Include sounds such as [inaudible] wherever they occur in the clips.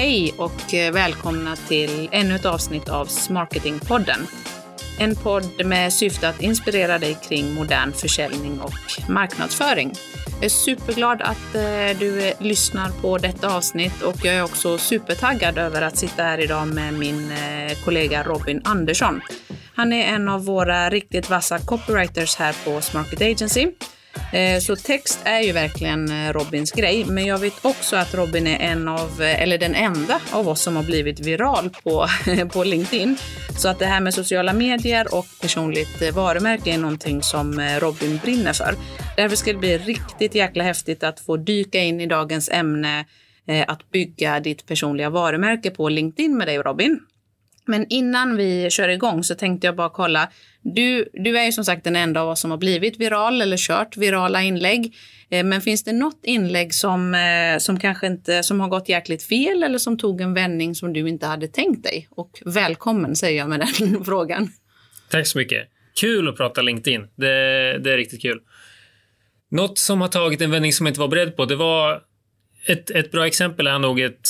Hej och eh, välkomna till ännu ett avsnitt av Smarketingpodden. En podd med syfte att inspirera dig kring modern försäljning och marknadsföring. Jag är superglad att eh, du eh, lyssnar på detta avsnitt och jag är också supertaggad över att sitta här idag med min kollega Robin Andersson. Han är en av våra riktigt vassa copywriters här på Smarket Agency Eh, så text är ju verkligen eh, Robins grej, men jag vet också att Robin är en av, eh, eller den enda av oss som har blivit viral på, [laughs] på LinkedIn. Så att det här med sociala medier och personligt varumärke är någonting som Robin brinner för. Därför ska det bli riktigt jäkla häftigt att få dyka in i dagens ämne att bygga ditt personliga varumärke på LinkedIn med dig Robin. Men innan vi kör igång så tänkte jag bara kolla. Du, du är ju som sagt den enda av oss som har blivit viral eller kört virala inlägg. Eh, men finns det något inlägg som, eh, som kanske inte som har gått jäkligt fel eller som tog en vändning som du inte hade tänkt dig? Och välkommen säger jag med den [laughs] frågan. Tack så mycket. Kul att prata LinkedIn. Det, det är riktigt kul. Något som har tagit en vändning som jag inte var beredd på, det var ett, ett bra exempel är nog ett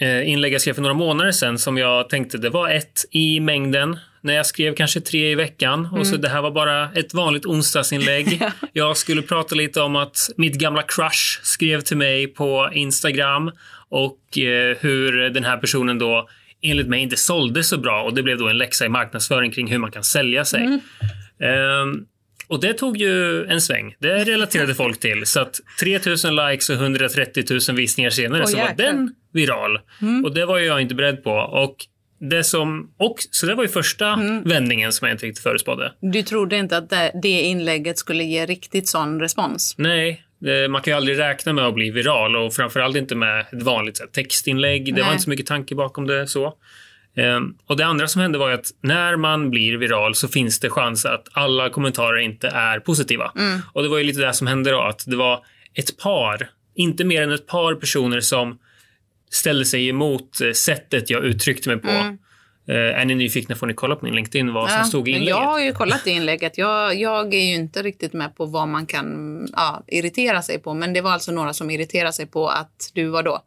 inlägg jag skrev för några månader sedan som jag tänkte det var ett i mängden. När jag skrev kanske tre i veckan mm. och så mm. det här var bara ett vanligt onsdagsinlägg. [laughs] jag skulle prata lite om att mitt gamla crush skrev till mig på Instagram och eh, hur den här personen då enligt mig inte sålde så bra och det blev då en läxa i marknadsföring kring hur man kan sälja sig. Mm. Um, och det tog ju en sväng. Det relaterade [laughs] folk till. Så att 3000 likes och 130 000 visningar senare oh, så var den viral. Mm. Och det var jag inte beredd på. Och det som, och, så det var ju första mm. vändningen som jag inte riktigt förutspådde. Du trodde inte att det, det inlägget skulle ge riktigt sån respons? Nej, man kan ju aldrig räkna med att bli viral och framförallt inte med ett vanligt här, textinlägg. Nej. Det var inte så mycket tanke bakom det. så. Um, och Det andra som hände var att när man blir viral så finns det chans att alla kommentarer inte är positiva. Mm. Och Det var ju lite det som hände då, att det var ett par, inte mer än ett par personer som ställde sig emot eh, sättet jag uttryckte mig på. Mm. Uh, är ni nyfikna får ni kolla på min LinkedIn vad ja, som stod i inlägget. Jag har ju kollat i inlägget. Jag, jag är ju inte riktigt med på vad man kan ja, irritera sig på. Men det var alltså några som irriterade sig på att du var då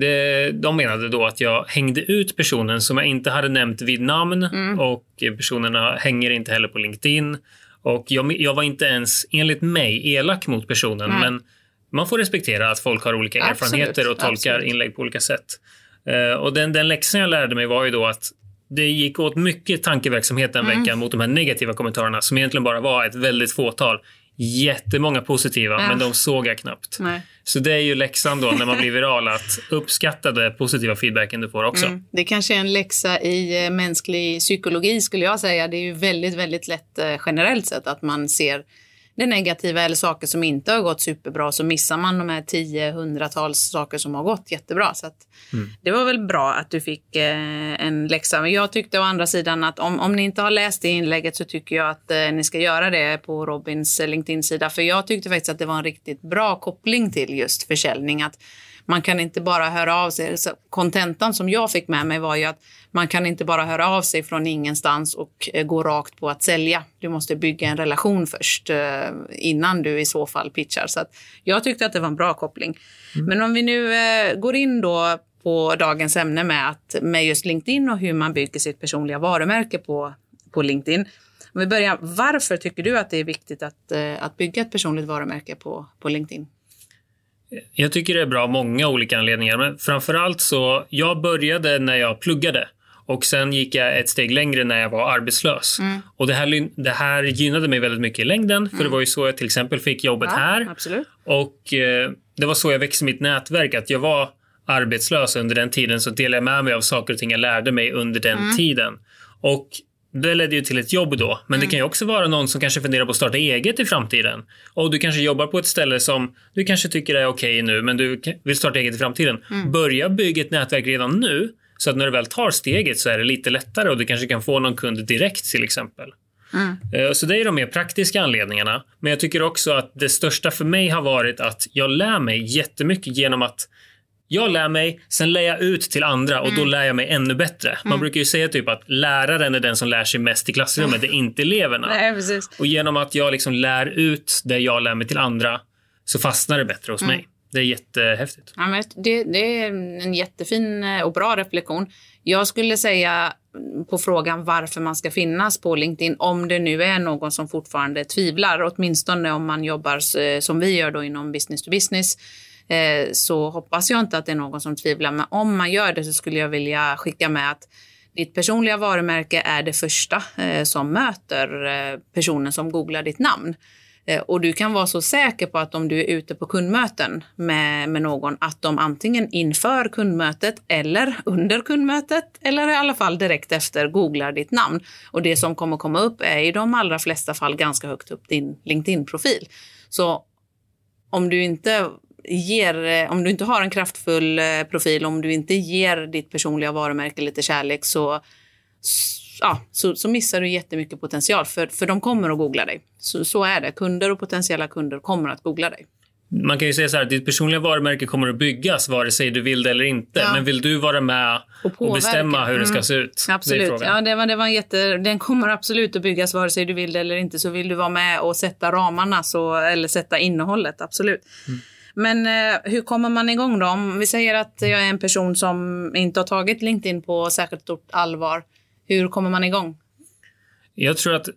det, de menade då att jag hängde ut personen som jag inte hade nämnt vid namn mm. och personerna hänger inte heller på LinkedIn. Och jag, jag var inte ens, enligt mig, elak mot personen. Mm. Men man får respektera att folk har olika Absolut. erfarenheter och tolkar Absolut. inlägg på olika sätt. Uh, och den, den läxan jag lärde mig var ju då att det gick åt mycket tankeverksamhet den mm. veckan mot de här negativa kommentarerna som egentligen bara var ett väldigt fåtal jättemånga positiva, ja. men de såg jag knappt. Nej. Så det är ju läxan då när man blir viral, att uppskatta den positiva feedbacken du får också. Mm. Det kanske är en läxa i eh, mänsklig psykologi skulle jag säga. Det är ju väldigt, väldigt lätt eh, generellt sett att man ser det negativa eller saker som inte har gått superbra så missar man de här tio, hundratals saker som har gått jättebra. Så mm. Det var väl bra att du fick eh, en läxa. Men jag tyckte å andra sidan att om, om ni inte har läst det inlägget så tycker jag att eh, ni ska göra det på Robins LinkedIn-sida. För jag tyckte faktiskt att det var en riktigt bra koppling till just försäljning. Att man kan inte bara höra av sig. Kontentan som jag fick med mig var ju att man kan inte bara höra av sig från ingenstans och eh, gå rakt på att sälja. Du måste bygga en relation först eh, innan du i så fall pitchar. Så jag tyckte att det var en bra koppling. Mm. Men om vi nu eh, går in då på dagens ämne med, att, med just LinkedIn och hur man bygger sitt personliga varumärke på, på LinkedIn. Om vi börjar, varför tycker du att det är viktigt att, att bygga ett personligt varumärke på, på LinkedIn? Jag tycker det är bra av många olika anledningar. Men framförallt så, jag började när jag pluggade. Och sen gick jag ett steg längre när jag var arbetslös. Mm. Och det här, det här gynnade mig väldigt mycket i längden. För mm. det var ju så jag till exempel fick jobbet ja, här. Absolut. Och eh, det var så jag växte mitt nätverk. Att jag var arbetslös under den tiden så delade jag med mig av saker och ting jag lärde mig under den mm. tiden. Och det ledde ju till ett jobb då. Men mm. det kan ju också vara någon som kanske funderar på att starta eget i framtiden. Och du kanske jobbar på ett ställe som du kanske tycker är okej okay nu, men du vill starta eget i framtiden. Mm. Börja bygga ett nätverk redan nu, så att när du väl tar steget så är det lite lättare och du kanske kan få någon kund direkt till exempel. Mm. Eh, så det är de mer praktiska anledningarna. Men jag tycker också att det största för mig har varit att jag lär mig jättemycket genom att jag lär mig, sen lär jag ut till andra och mm. då lär jag mig ännu bättre. Man mm. brukar ju säga typ att läraren är den som lär sig mest i klassrummet, det är inte eleverna. [laughs] Nej, precis. Och genom att jag liksom lär ut det jag lär mig till andra så fastnar det bättre hos mm. mig. Det är jättehäftigt. Ja, men det, det är en jättefin eh, och bra reflektion. Jag skulle säga på frågan varför man ska finnas på LinkedIn, om det nu är någon som fortfarande tvivlar, åtminstone om man jobbar eh, som vi gör då inom business to business, eh, så hoppas jag inte att det är någon som tvivlar. Men om man gör det så skulle jag vilja skicka med att ditt personliga varumärke är det första eh, som möter eh, personen som googlar ditt namn. Eh, och du kan vara så säker på att om du är ute på kundmöten med, med någon, att de antingen inför kundmötet eller under kundmötet eller i alla fall direkt efter googlar ditt namn. Och det som kommer komma upp är i de allra flesta fall ganska högt upp din LinkedIn-profil. Så om du inte ger, eh, om du inte har en kraftfull eh, profil, om du inte ger ditt personliga varumärke lite kärlek så ja, så, så missar du jättemycket potential för, för de kommer att googla dig. Så, så är det. Kunder och potentiella kunder kommer att googla dig. Man kan ju säga så här, ditt personliga varumärke kommer att byggas vare sig du vill det eller inte. Ja. Men vill du vara med och, och bestämma hur det ska mm. se ut? Absolut. Det ja, det var, det var jätte, den kommer absolut att byggas vare sig du vill det eller inte. Så vill du vara med och sätta ramarna så, eller sätta innehållet, absolut. Mm. Men eh, hur kommer man igång då? Om vi säger att jag är en person som inte har tagit LinkedIn på särskilt stort allvar. Hur kommer man igång? Jag tror att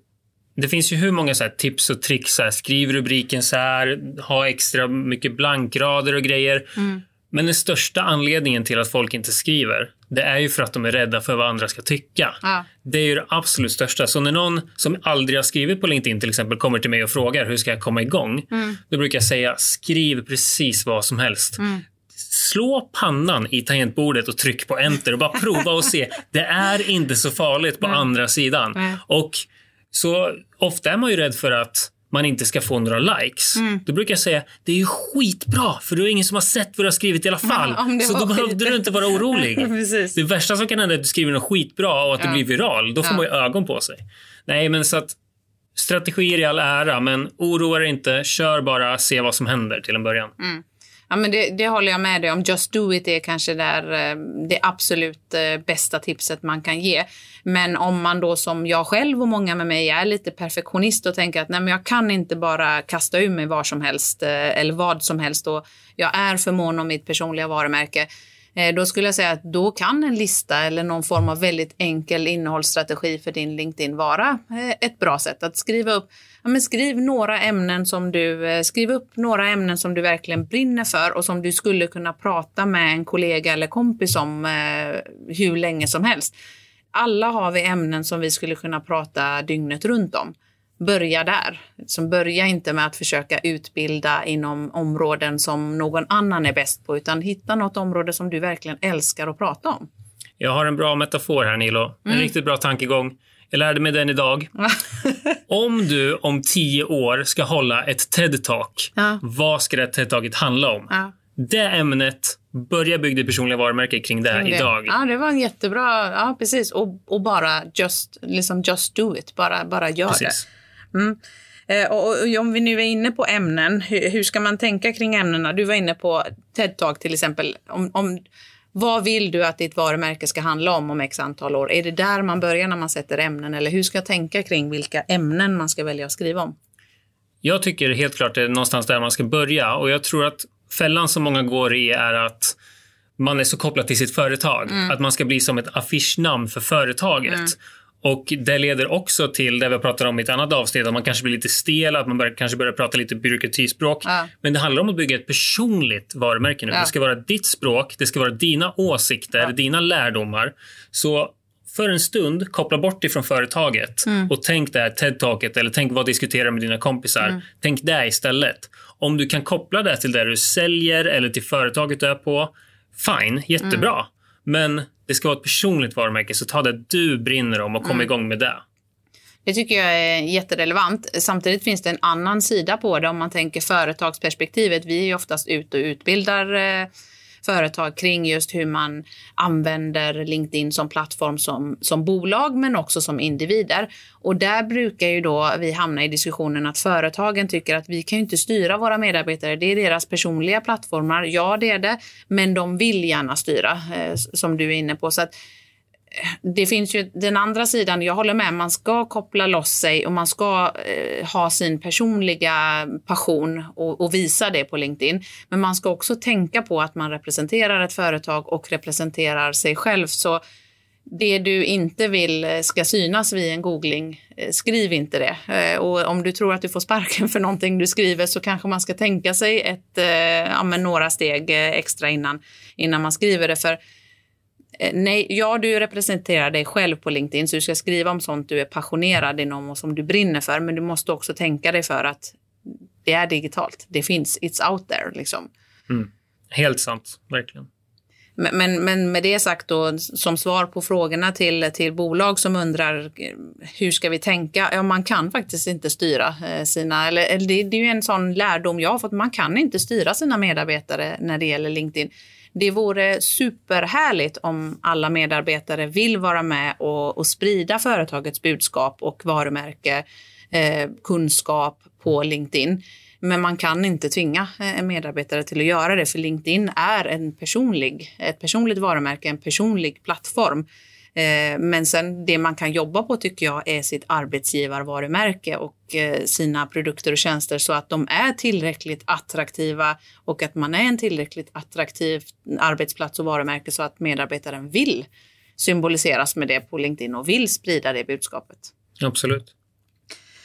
det finns ju hur många så tips och tricks. Så här, skriv rubriken så här, ha extra mycket blankrader och grejer. Mm. Men den största anledningen till att folk inte skriver, det är ju för att de är rädda för vad andra ska tycka. Ja. Det är ju det absolut största. Så när någon som aldrig har skrivit på LinkedIn till exempel kommer till mig och frågar hur ska jag komma igång? Mm. Då brukar jag säga skriv precis vad som helst. Mm slå pannan i tangentbordet och tryck på enter och bara prova och se. Det är inte så farligt på mm. andra sidan. Och så ofta är man ju rädd för att man inte ska få några likes. Mm. Då brukar jag säga det är ju skitbra för då är ingen som har sett vad du har skrivit i alla fall. [laughs] Ja, så då behövde du inte vara orolig. [laughs] det värsta som kan hända är att du skriver något skitbra och att ja. det blir viral. Då får ja. man ju ögon på sig. Nej, men så att strategier i all ära, men oroa dig inte. Kör bara, se vad som händer till en början. Mm. Ja, men det, det, håller jag med dig om. Just do it är kanske där, eh, det absolut eh, bästa tipset man kan ge. Men om man då som jag själv och många med mig är lite perfektionist och tänker att nej, men jag kan inte bara kasta ur mig var som helst eh, eller vad som helst och jag är för mån om mitt personliga varumärke. Då skulle jag säga att då kan en lista eller någon form av väldigt enkel innehållsstrategi för din LinkedIn vara ett bra sätt att skriva upp ja, men skriv några ämnen som du, eh, skriv upp några ämnen som du verkligen brinner för och som du skulle kunna prata med en kollega eller kompis om eh, hur länge som helst. Alla har vi ämnen som vi skulle kunna prata dygnet runt om. Börja där. Som börja inte med att försöka utbilda inom områden som någon annan är bäst på, utan hitta något område som du verkligen älskar att prata om. Jag har en bra metafor här, Nilo. En mm. riktigt bra tankegång. Jag lärde mig den idag. [laughs] om du om tio år ska hålla ett TED-talk, ja. vad ska det TED-talket handla om? Ja. Det ämnet, börja bygga ditt personliga varumärke kring det, kring det idag. Ja, det var en jättebra... Ja, precis. Och, och bara just, liksom just do it. Bara, bara gör precis. det. Mm. Eh, och, om vi nu är inne på ämnen, hur, hur, ska man tänka kring ämnena? Du var inne på TED-talk till exempel. Om, om vad vill du att ditt varumärke ska handla om om x antal år? Är det där man börjar när man sätter ämnen eller hur ska jag tänka kring vilka ämnen man ska välja att skriva om? Jag tycker helt klart det är någonstans där man ska börja och jag tror att fällan som många går i är att man är så kopplad till sitt företag. Mm. Att man ska bli som ett affischnamn för företaget. Mm. Och Det leder också till det vi pratar om i ett annat avsnitt, att man kanske blir lite stel, att man börjar, kanske börjar prata lite byråkratispråk. Ja. Men det handlar om att bygga ett personligt varumärke nu. Ja. Det ska vara ditt språk, det ska vara dina åsikter, ja. dina lärdomar. Så för en stund, koppla bort ifrån företaget mm. och tänk det här TED-taket eller tänk vad diskuterar med dina kompisar. Mm. Tänk det istället. Om du kan koppla det till det du säljer eller till företaget du är på, fine, jättebra. Mm. Men det ska vara ett personligt varumärke, så ta det du brinner om och kom mm. igång med det. Det tycker jag är jätterelevant. Samtidigt finns det en annan sida på det om man tänker företagsperspektivet. Vi är oftast ute och utbildar eh, företag kring just hur man använder LinkedIn som plattform som, som bolag men också som individer. Och där brukar ju då vi hamna i diskussionen att företagen tycker att vi kan ju inte styra våra medarbetare. Det är deras personliga plattformar. Ja, det är det, men de vill gärna styra eh, som du är inne på. Så att det finns ju den andra sidan, jag håller med, man ska koppla loss sig och man ska eh, ha sin personliga passion och, och, visa det på LinkedIn. Men man ska också tänka på att man representerar ett företag och representerar sig själv. Så det du inte vill eh, ska synas vid en googling, eh, skriv inte det. Eh, och om du tror att du får sparken för någonting du skriver så kanske man ska tänka sig ett, ja, några steg extra innan, innan man skriver det. För nej, ja, du representerar dig själv på LinkedIn så du ska skriva om sånt du är passionerad inom och som du brinner för. Men du måste också tänka dig för att det är digitalt. Det finns, it's out there liksom. Mm. Helt sant, verkligen. Men, men med det sagt då, som svar på frågorna till, till bolag som undrar hur ska vi tänka? Ja, man kan faktiskt inte styra eh, sina, eller, eller det, det, är ju en sån lärdom jag har fått, man kan inte styra sina medarbetare när det gäller LinkedIn. Det vore superhärligt om alla medarbetare vill vara med och, och sprida företagets budskap och varumärke, eh, kunskap på LinkedIn. Men man kan inte tvinga eh, en medarbetare till att göra det, för LinkedIn är en personlig, ett personligt varumärke, en personlig plattform. Eh, men sen det man kan jobba på tycker jag är sitt arbetsgivarvarumärke och eh, sina produkter och tjänster så att de är tillräckligt attraktiva och att man är en tillräckligt attraktiv arbetsplats och varumärke så att medarbetaren vill symboliseras med det på LinkedIn och vill sprida det budskapet. Absolut.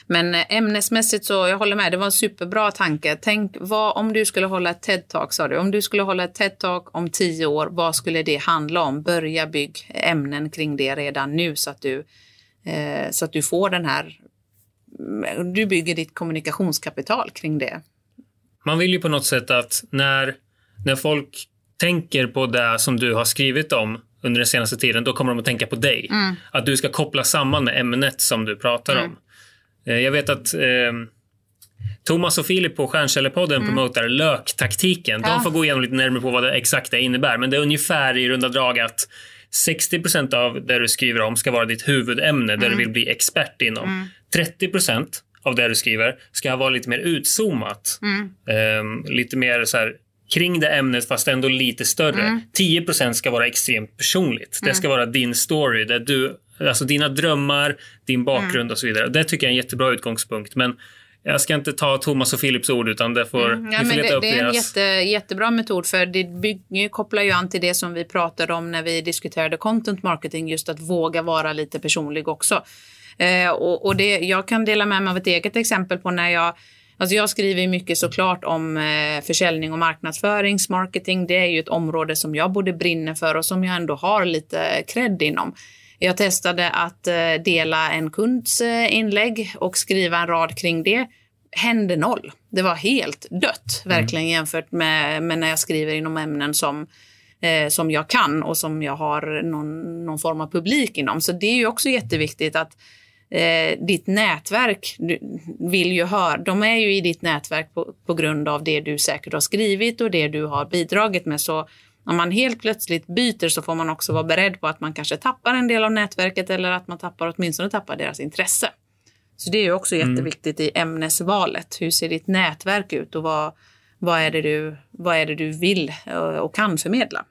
Men eh, ämnesmässigt så, jag håller med, det var en superbra tanke. Tänk vad, om du skulle hålla ett TED-talk sa du, om du skulle hålla ett TED-talk om tio år, vad skulle det handla om? Börja bygg ämnen kring det redan nu så att du, eh, så att du får den här, mm, du bygger ditt kommunikationskapital kring det. Man vill ju på något sätt att när, när folk tänker på det som du har skrivit om under den senaste tiden, då kommer de att tänka på dig. Mm. Att du ska koppla samman med ämnet som du pratar mm. om. Eh, jag vet att eh, Thomas och Filip på Stjärnkällarpodden mm. promotar löktaktiken. Ja. De får gå igenom lite närmare på vad det exakt innebär. Men det är ungefär i runda drag att 60% av det du skriver om ska vara ditt huvudämne, mm. där du mm. vill bli expert inom. Mm. 30% av det du skriver ska vara lite mer utzoomat. Mm. Eh, lite mer så här, kring det ämnet fast ändå lite större. Mm. 10% ska vara extremt personligt. Det ska vara din story där du Alltså dina drömmar, din bakgrund mm. och så vidare. Det tycker jag är en jättebra utgångspunkt. Men jag ska inte ta Thomas och Philips ord utan det får, mm, ja, får leta det, upp Det är en jätte, jättebra metod för det bygger, kopplar ju an till det som vi pratade om när vi diskuterade content marketing, just att våga vara lite personlig också. Eh, och, och det, jag kan dela med mig av ett eget exempel på när jag Alltså jag skriver mycket såklart om eh, försäljning och marknadsföringsmarketing. Det är ju ett område som jag både brinner för och som jag ändå har lite cred inom. Jag testade att eh, dela en kunds eh, inlägg och skriva en rad kring det. Hände noll. Det var helt dött, mm. verkligen mm. jämfört med, med, när jag skriver inom ämnen som, eh, som jag kan och som jag har någon, någon form av publik inom. Så det är ju också jätteviktigt att eh, ditt nätverk vill ju höra, de är ju i ditt nätverk på, på grund av det du säkert har skrivit och det du har bidragit med. Så om man helt plötsligt byter så får man också vara beredd på att man kanske tappar en del av nätverket eller att man tappar åtminstone tappar deras intresse. Så det är också mm. jätteviktigt i ämnesvalet. Hur ser ditt nätverk ut och vad, vad, är, det du, vad är det du vill och kan förmedla?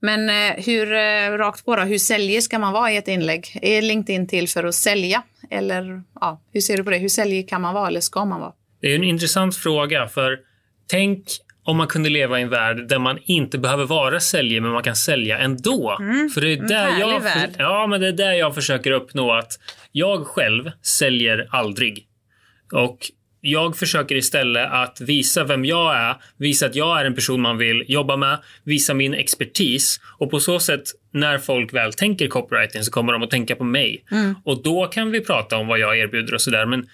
Men eh, hur, eh, rakt på då, hur säljer ska man vara i ett inlägg? Är LinkedIn till för att sälja? Eller ja, hur ser du på det? Hur säljer kan man vara eller ska man vara? Det är en intressant fråga för tänk om man kunde leva i en värld där man inte behöver vara säljare men man kan sälja ändå. Mm, för det är där jag, värld. ja, men det är där jag försöker uppnå att jag själv säljer aldrig. Och jag försöker istället att visa vem jag är, visa att jag är en person man vill jobba med, visa min expertis och på så sätt när folk väl tänker copywriting så kommer de att tänka på mig. Mm. Och då kan vi prata om vad jag erbjuder och sådär. Men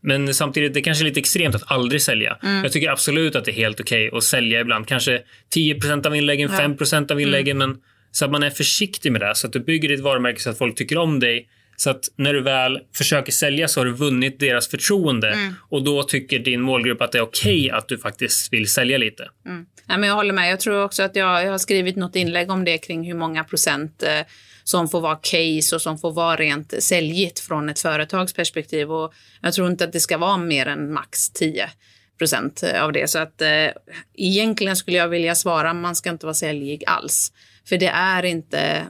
men samtidigt, det kanske är lite extremt att aldrig sälja. Mm. Jag tycker absolut att det är helt okej okay att sälja ibland. Kanske 10% av inläggen, ja. 5 av mm. inläggen. Mm. Men så att man är försiktig med det. Så att du bygger ditt varumärke så att folk tycker om dig. Så att när du väl försöker sälja så har du vunnit deras förtroende. Mm. Och då tycker din målgrupp att det är okej okay att du faktiskt vill sälja lite. Mm. Ja, men jag håller med. Jag tror också att jag, jag har skrivit något inlägg om det kring hur många procent eh, som får vara case och som får vara rent säljigt från ett företags perspektiv. Och jag tror inte att det ska vara mer än max 10 procent eh, av det. Så att eh, egentligen skulle jag vilja svara man ska inte vara säljig alls. För det är inte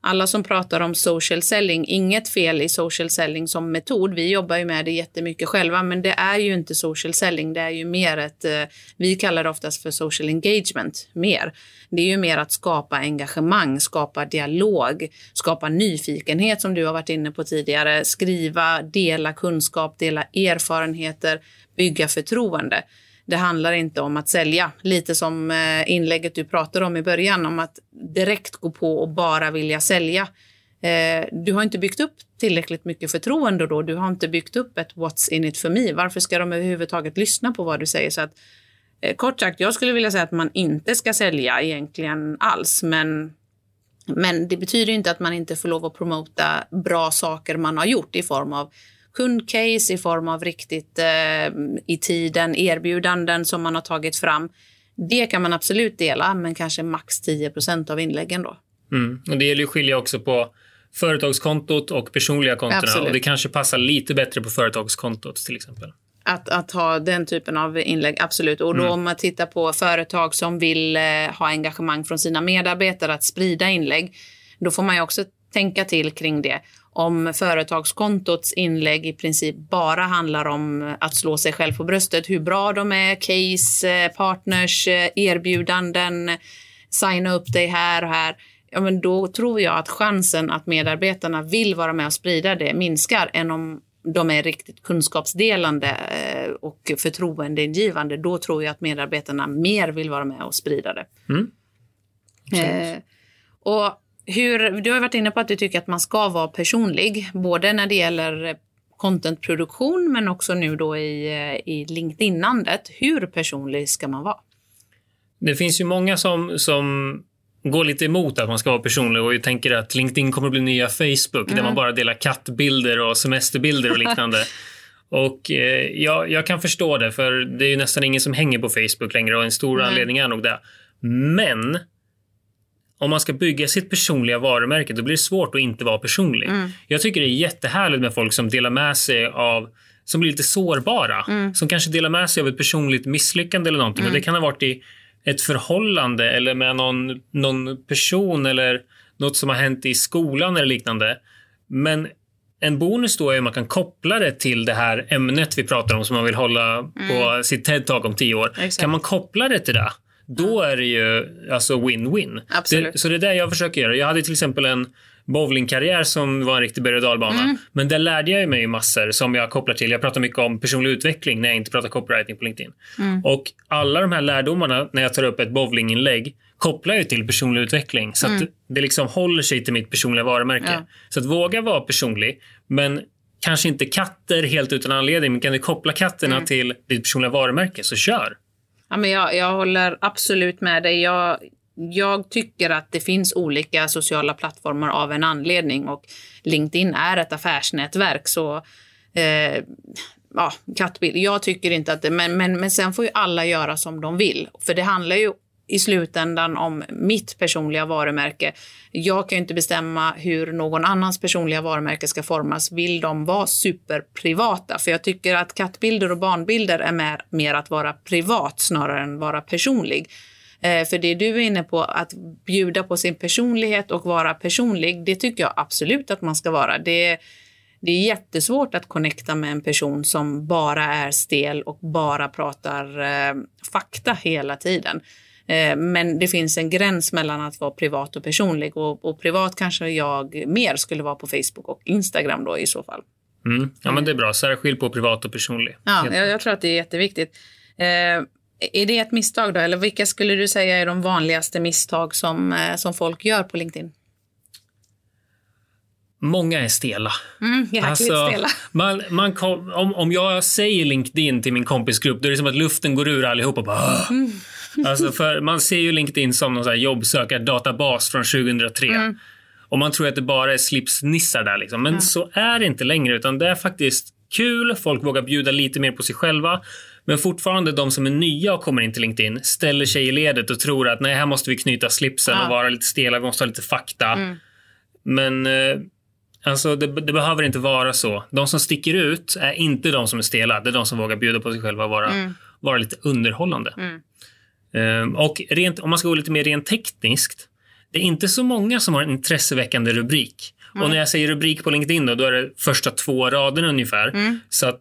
alla som pratar om social selling, inget fel i social selling som metod. Vi jobbar ju med det jättemycket själva, men det är ju inte social selling. Det är ju mer ett, eh, vi kallar det oftast för social engagement mer. Det är ju mer att skapa engagemang, skapa dialog, skapa nyfikenhet som du har varit inne på tidigare, skriva, dela kunskap, dela erfarenheter, bygga förtroende. Det handlar inte om att sälja. Lite som eh, inlägget du pratade om i början, om att direkt gå på och bara vilja sälja. Eh, du har inte byggt upp tillräckligt mycket förtroende då. Du har inte byggt upp ett what's in it for me. Varför ska de överhuvudtaget lyssna på vad du säger? Så att, eh, kort sagt, jag skulle vilja säga att man inte ska sälja egentligen alls, men men det betyder inte att man inte får lov att promota bra saker man har gjort i form av kundcase i form av riktigt eh, i tiden erbjudanden som man har tagit fram. Det kan man absolut dela, men kanske max 10% av inläggen då. Mm. Och det gäller att skilja också på företagskontot och personliga kontona. Och det kanske passar lite bättre på företagskontot till exempel. Att, att ha den typen av inlägg, absolut. Och då mm. om man tittar på företag som vill eh, ha engagemang från sina medarbetare att sprida inlägg, då får man ju också tänka till kring det om företagskontots inlägg i princip bara handlar om att slå sig själv på bröstet, hur bra de är, case, eh, partners, eh, erbjudanden, signa upp dig här och här. Ja, men då tror jag att chansen att medarbetarna vill vara med och sprida det minskar än om de är riktigt kunskapsdelande eh, och förtroendeingivande. Då tror jag att medarbetarna mer vill vara med och sprida det. Mm. Eh, och hur, du har varit inne på att du tycker att man ska vara personlig, både när det gäller contentproduktion men också nu då i, i LinkedIn-andet. Hur personlig ska man vara? Det finns ju många som, som går lite emot att man ska vara personlig och tänker att LinkedIn kommer att bli nya Facebook mm. där man bara delar kattbilder och semesterbilder och liknande. [laughs] och eh, jag, jag, kan förstå det, för det är ju nästan ingen som hänger på Facebook längre och en stor mm. anledning är nog det. Men om man ska bygga sitt personliga varumärke, då blir det svårt att inte vara personlig. Mm. Jag tycker det är jättehärligt med folk som delar med sig av som blir lite sårbara. Mm. Som kanske delar med sig av ett personligt misslyckande eller någonting. Mm. Och det kan ha varit i ett förhållande eller med någon, någon person eller något som har hänt i skolan eller liknande. Men en bonus då är att man kan koppla det till det här ämnet vi pratar om som man vill hålla på mm. sitt TED-talk om tio år. Exakt. Kan man koppla det till det? Då är det ju alltså win-win. så det är det jag försöker göra. Jag hade till exempel en bowlingkarriär som var en riktig berg och dalbana. Mm. Men där lärde jag mig massor som jag kopplar till. Jag pratar mycket om personlig utveckling när jag inte pratar copywriting på LinkedIn. Mm. Och alla de här lärdomarna när jag tar upp ett bowlinginlägg kopplar jag till personlig utveckling så mm. att det liksom håller sig till mitt personliga varumärke. Ja. Så att våga vara personlig, men kanske inte katter helt utan anledning. Men kan du koppla katterna mm. till ditt personliga varumärke så kör. Ja, men jag, jag håller absolut med dig. Jag, jag tycker att det finns olika sociala plattformar av en anledning och LinkedIn är ett affärsnätverk. Så eh, ja, kattbild. Jag tycker inte att det, men, men, men sen får ju alla göra som de vill. För det handlar ju i slutändan om mitt personliga varumärke. Jag kan ju inte bestämma hur någon annans personliga varumärke ska formas. Vill de vara superprivata? För jag tycker att kattbilder och barnbilder är mer, mer att vara privat snarare än vara personlig. Eh, för det du är inne på, att bjuda på sin personlighet och vara personlig, det tycker jag absolut att man ska vara. Det, det är jättesvårt att connecta med en person som bara är stel och bara pratar eh, fakta hela tiden. Eh, men det finns en gräns mellan att vara privat och personlig och, och, privat kanske jag mer skulle vara på Facebook och Instagram då i så fall. Mm. Ja, men det är bra. Särskilj på privat och personlig. Ja, jag, jag, tror att det är jätteviktigt. Eh, är det ett misstag då? Eller vilka skulle du säga är de vanligaste misstag som, eh, som folk gör på LinkedIn? Många är stela. Mm, alltså, stela. Man, man kom, om, om jag säger LinkedIn till min kompisgrupp, då är det som att luften går ur allihopa. Bara, mm. Alltså för man ser ju LinkedIn som någon jobbsökardatabas från 2003. Mm. Och man tror att det bara är slipsnissar där. Liksom. Men mm. så är det inte längre, utan det är faktiskt kul. Folk vågar bjuda lite mer på sig själva. Men fortfarande de som är nya och kommer in till LinkedIn ställer sig i ledet och tror att nej, här måste vi knyta slipsen ja. och vara lite stela. Vi måste ha lite fakta. Mm. Men eh, alltså, det, det, behöver inte vara så. De som sticker ut är inte de som är stela. Det är de som vågar bjuda på sig själva och vara, mm. vara lite underhållande. Mm. Ehm, och rent, om man ska gå lite mer rent tekniskt. det är inte så många som har en intresseväckande rubrik. Och när jag säger rubrik på LinkedIn då, då är det första två raderna ungefär. Mm. Så att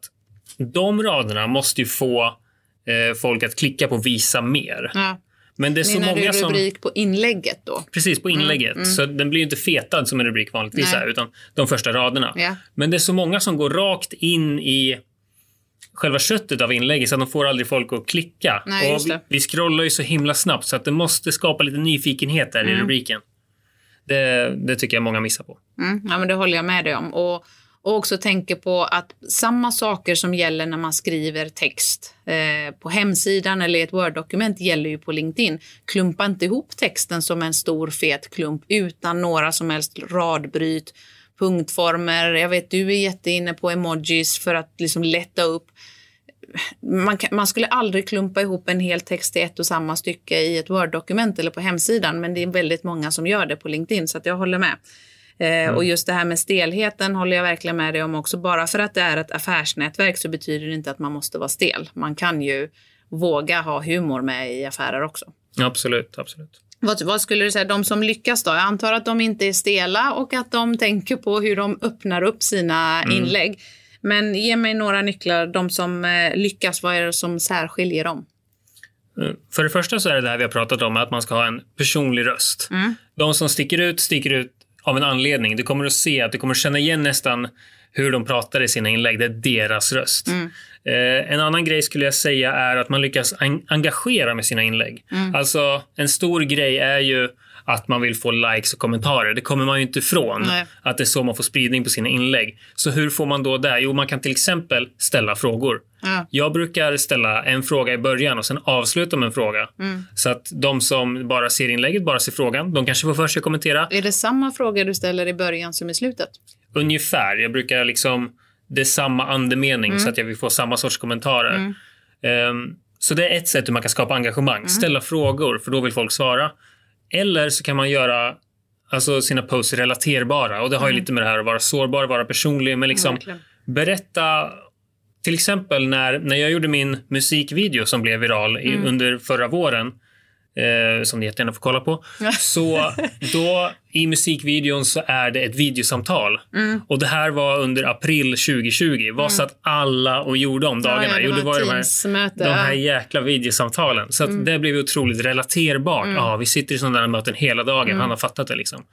de raderna måste ju få eh, folk att klicka på visa mer. Ja. Men det är så Menar många du som... rubrik på inlägget då? Precis, på inlägget. Så den blir ju inte fetad som en rubrik vanligtvis Nej. är, utan de första raderna. Ja. Men det är så många som går rakt in i själva köttet av inlägget så att de får aldrig folk att klicka. Nej, och vi, vi scrollar ju så himla snabbt så att det måste skapa lite nyfikenhet där i Mm. rubriken. Det, det tycker jag många missar på. Mm, ja, men det håller jag med dig om. Och, och också tänker på att samma saker som gäller när man skriver text eh, på hemsidan eller i ett Word-dokument gäller ju på LinkedIn. Klumpa inte ihop texten som en stor fet klump utan några som helst radbryt, punktformer. Jag vet du är jätteinne på emojis för att liksom lätta upp. Man, kan, man skulle aldrig klumpa ihop en hel text i ett och samma stycke i ett Word-dokument eller på hemsidan, men det är väldigt många som gör det på LinkedIn, så jag håller med. Eh, Och just det här med stelheten håller jag verkligen med dig om också. Bara för att det är ett affärsnätverk så betyder det inte att man måste vara stel. Man kan ju våga ha humor med i affärer också. Absolut, absolut. Vad, vad skulle du säga, de som lyckas då? Jag antar att de inte är stela och att de tänker på hur de öppnar upp sina inlägg. Men ge mig några nycklar, de som eh, lyckas, vad är det som särskiljer dem? Eh, För det första så är det det här vi har pratat om, att man ska ha en personlig röst. De som sticker ut, sticker ut av en anledning. Du kommer att se att du kommer känna igen nästan hur de pratar i sina inlägg. Det är deras röst. Eh, en annan grej skulle jag säga är att man lyckas en- engagera med sina inlägg. Alltså, en stor grej är ju att man vill få likes och kommentarer. Det kommer man ju inte ifrån. Nej. Att det är så man får spridning på sina inlägg. Så hur får man då det? Jo, man kan till exempel ställa frågor. Ja. Jag brukar ställa en fråga i början och sen avsluta med en fråga. Så att de som bara ser inlägget bara ser frågan. De kanske får för sig att kommentera. Är det samma fråga du ställer i början som i slutet? Ungefär. Jag brukar liksom... Det är samma andemening så att jag vill få samma sorts kommentarer. Ehm, så det är ett sätt hur man kan skapa engagemang. Ställa frågor, för då vill folk svara. Eller så kan man göra alltså, sina posts relaterbara. Och det har ju lite med det här att vara sårbar, vara personlig. Men liksom berätta... Till exempel när, när jag gjorde min musikvideo som blev viral i, under förra våren, eh, som ni jättegärna får kolla på. Så då i musikvideon så är det ett videosamtal. Och det här var under april 2020. Vad satt alla och gjorde om dagarna? Ja, ja, det Jo, var var de här, de här jäkla videosamtalen. Så att det blev otroligt relaterbart. Ja, vi sitter i sådana där möten hela dagen. Han har fattat det liksom.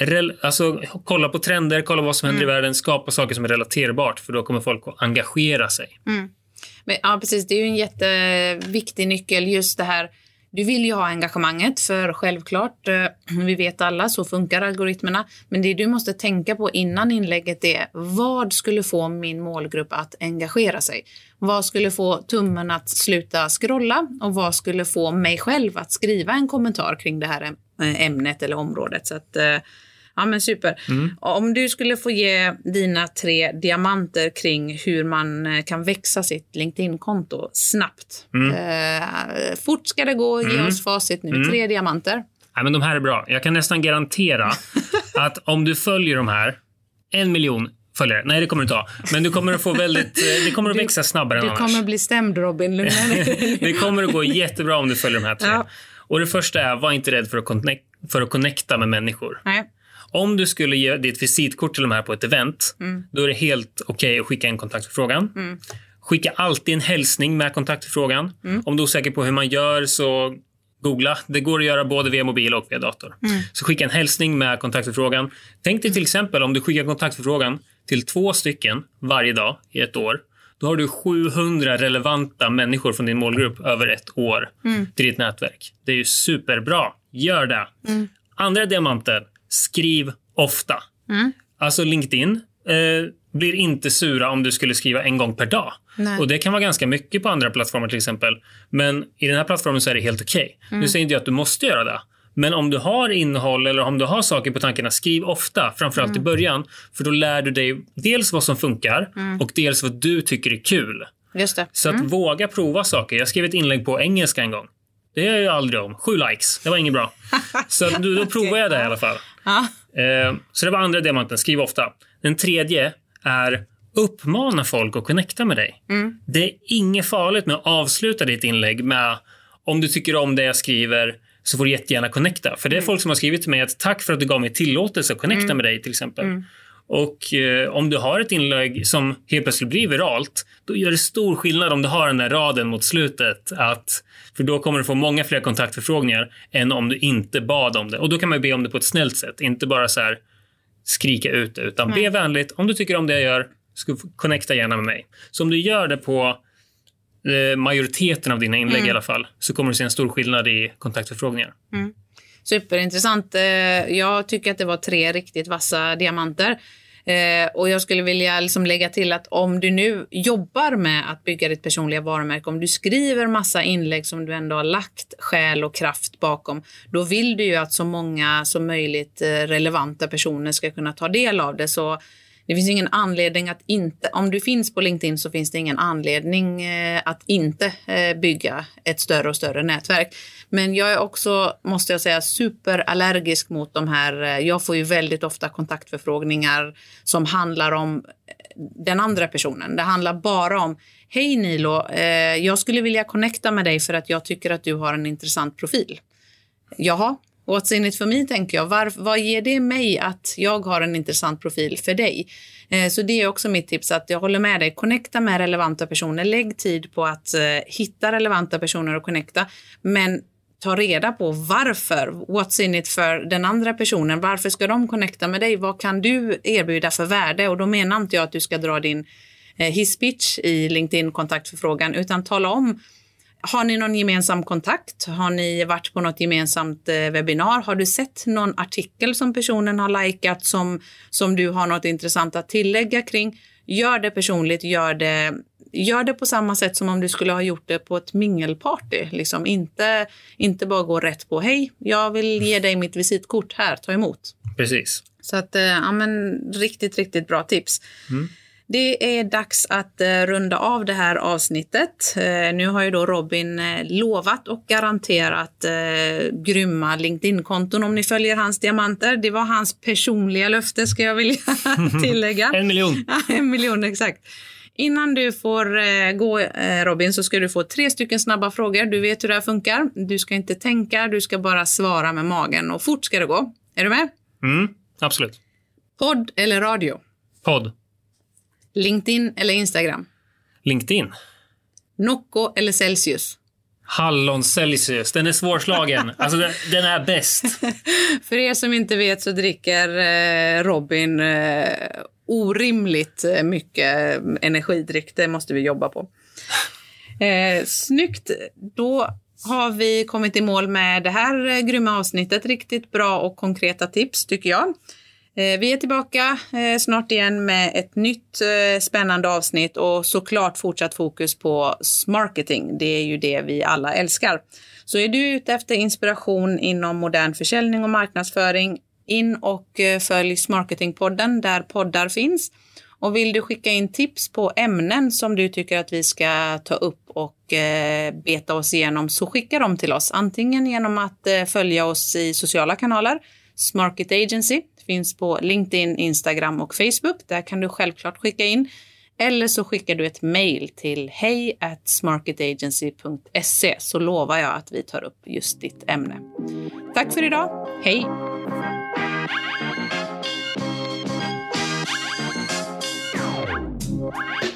Rel alltså, kolla på trender, kolla vad som händer i världen, skapa saker som är relaterbart för då kommer folk att engagera sig. Men, ja, precis. Det är ju en jätteviktig nyckel, just det här. Du vill ju ha engagemanget, för självklart, eh, [clears throat] vi vet alla, så funkar algoritmerna. Men det du måste tänka på innan inlägget är vad skulle få min målgrupp att engagera sig? Vad skulle få tummen att sluta scrolla och vad skulle få mig själv att skriva en kommentar kring det här eh, ämnet eller området? Så att, eh, Ja, men super. Om du skulle få ge dina tre diamanter kring hur man eh, kan växa sitt LinkedIn-konto snabbt. Eh, fort ska det gå. Ge oss facit nu. Tre diamanter. Nej, men de här är bra. Jag kan nästan garantera [laughs] att om du följer de här, en miljon följare, nej det kommer du inte ha, men du kommer att få väldigt, eh, det kommer att växa snabbare än Du annars. kommer bli stämd, Robin. [laughs] Lugna det kommer att gå jättebra om du följer de här tre. Ja. Och det första är, var inte rädd för att, connect, för att connecta med människor. Nej. Om du skulle ge ditt visitkort till de här på ett event, då är det helt okej att skicka en kontaktförfrågan. Skicka alltid en hälsning med kontaktförfrågan. Om du är osäker på hur man gör så googla. Det går att göra både via mobil och via dator. Så skicka en hälsning med kontaktförfrågan. Tänk dig till exempel om du skickar kontaktförfrågan till två stycken varje dag i ett år. Då har du 700 relevanta människor från din målgrupp över ett år till ditt nätverk. Det är ju superbra. Gör det. Andra diamanten. Skriv ofta. Alltså LinkedIn eh, blir inte sura om du skulle skriva en gång per dag. Nej. Och Det kan vara ganska mycket på andra plattformar till exempel. Men i den här plattformen så är det helt okej. Nu säger inte jag att du måste göra det. Men om du har innehåll eller om du har saker på tankarna, skriv ofta. Framförallt i början. För då lär du dig dels vad som funkar och dels vad du tycker är kul. Just det. Så att våga prova saker. Jag skrev ett inlägg på engelska en gång. Det gör jag aldrig om. Sju likes. Det var inget bra. [laughs] Så då, då provar jag det i alla fall. Ja. Eh, så det var andra diamanten. Skriv ofta. Den tredje är uppmana folk att connecta med dig. Det är inget farligt med att avsluta ditt inlägg med om du tycker om det jag skriver, så får du jättegärna connecta. För det är folk som har skrivit till mig att tack för att du gav mig tillåtelse att connecta med dig till exempel. Och eh, om du har ett inlägg som helt plötsligt blir viralt, då gör det stor skillnad om du har den där raden mot slutet. Att, för då kommer du få många fler kontaktförfrågningar än om du inte bad om det. Och då kan man be om det på ett snällt sätt, inte bara så här skrika ut det, utan be vänligt. Om du tycker om det jag gör, ska connecta gärna med mig. Så om du gör det på eh, majoriteten av dina inlägg i alla fall, så kommer du se en stor skillnad i kontaktförfrågningar. Superintressant. Eh, jag tycker att det var tre riktigt vassa diamanter. Eh, och jag skulle vilja liksom lägga till att om du nu jobbar med att bygga ditt personliga varumärke, om du skriver massa inlägg som du ändå har lagt själ och kraft bakom, då vill du ju att så många som möjligt eh, relevanta personer ska kunna ta del av det. Så det finns ingen anledning att inte, om du finns på LinkedIn så finns det ingen anledning eh, att inte eh, bygga ett större och större nätverk. Men jag är också, måste jag säga, superallergisk mot de här, eh, jag får ju väldigt ofta kontaktförfrågningar som handlar om den andra personen. Det handlar bara om, hej Nilo, jag skulle vilja connecta med dig för att jag tycker att du har en intressant profil. Jaha, what's in it for me, tänker jag. Var, vad ger det mig att jag har en intressant profil för dig? Eh, så det är också mitt tips, att jag håller med dig. Connecta med relevanta personer. Lägg tid på att eh, hitta relevanta personer och connecta. Men ta reda på varför. What's in it för den andra personen? Varför ska de connecta med dig? Vad kan du erbjuda för värde? Och då menar inte jag att du ska dra din eh, hisspitch i LinkedIn-kontaktförfrågan, utan tala om har ni någon gemensam kontakt? Har ni varit på något gemensamt eh, webbinar? Har du sett någon artikel som personen har likat som, som du har något intressant att tillägga kring? Gör det personligt, gör det, gör det på samma sätt som om du skulle ha gjort det på ett mingelparty. Liksom inte, inte bara gå rätt på hej, jag vill ge dig mitt visitkort här, ta emot. Precis. Så att, eh, ja men riktigt, riktigt bra tips. Det är dags att eh, runda av det här avsnittet. Eh, nu har ju då Robin eh, lovat och garanterat eh, grymma LinkedIn-konton om ni följer hans diamanter. Det var hans personliga löfte ska jag vilja [laughs] tillägga. En miljon. Ja, en miljon exakt. Innan du får eh, gå eh, Robin så ska du få tre stycken snabba frågor. Du vet hur det här funkar. Du ska inte tänka, du ska bara svara med magen och fort ska det gå. Är du med? Mm, absolut. Podd eller radio? Podd. LinkedIn eller Instagram? LinkedIn. Nocco eller Celsius? Hallon Celsius. Den är svårslagen. [laughs] alltså, den, den är bäst. [laughs] För er som inte vet så dricker eh, Robin eh, orimligt eh, mycket energidryck. Det måste vi jobba på. Eh, snyggt. Då har vi kommit i mål med det här eh, grymma avsnittet. Riktigt bra och konkreta tips tycker jag. Eh, vi är tillbaka eh, snart igen med ett nytt eh, spännande avsnitt och såklart fortsatt fokus på marketing. Det är ju det vi alla älskar. Så är du ute efter inspiration inom modern försäljning och marknadsföring, in och följ Smarketingpodden där poddar finns. Och vill du skicka in tips på ämnen som du tycker att vi ska ta upp och beta oss igenom så skicka dem till oss. Antingen genom att följa oss i sociala kanaler. Smarket Agency finns på LinkedIn, Instagram och Facebook. Där kan du självklart skicka in. Eller så skickar du ett mejl till hej smarketagency.se så lovar jag att vi tar upp just ditt ämne. Tack för idag. Hej! Thank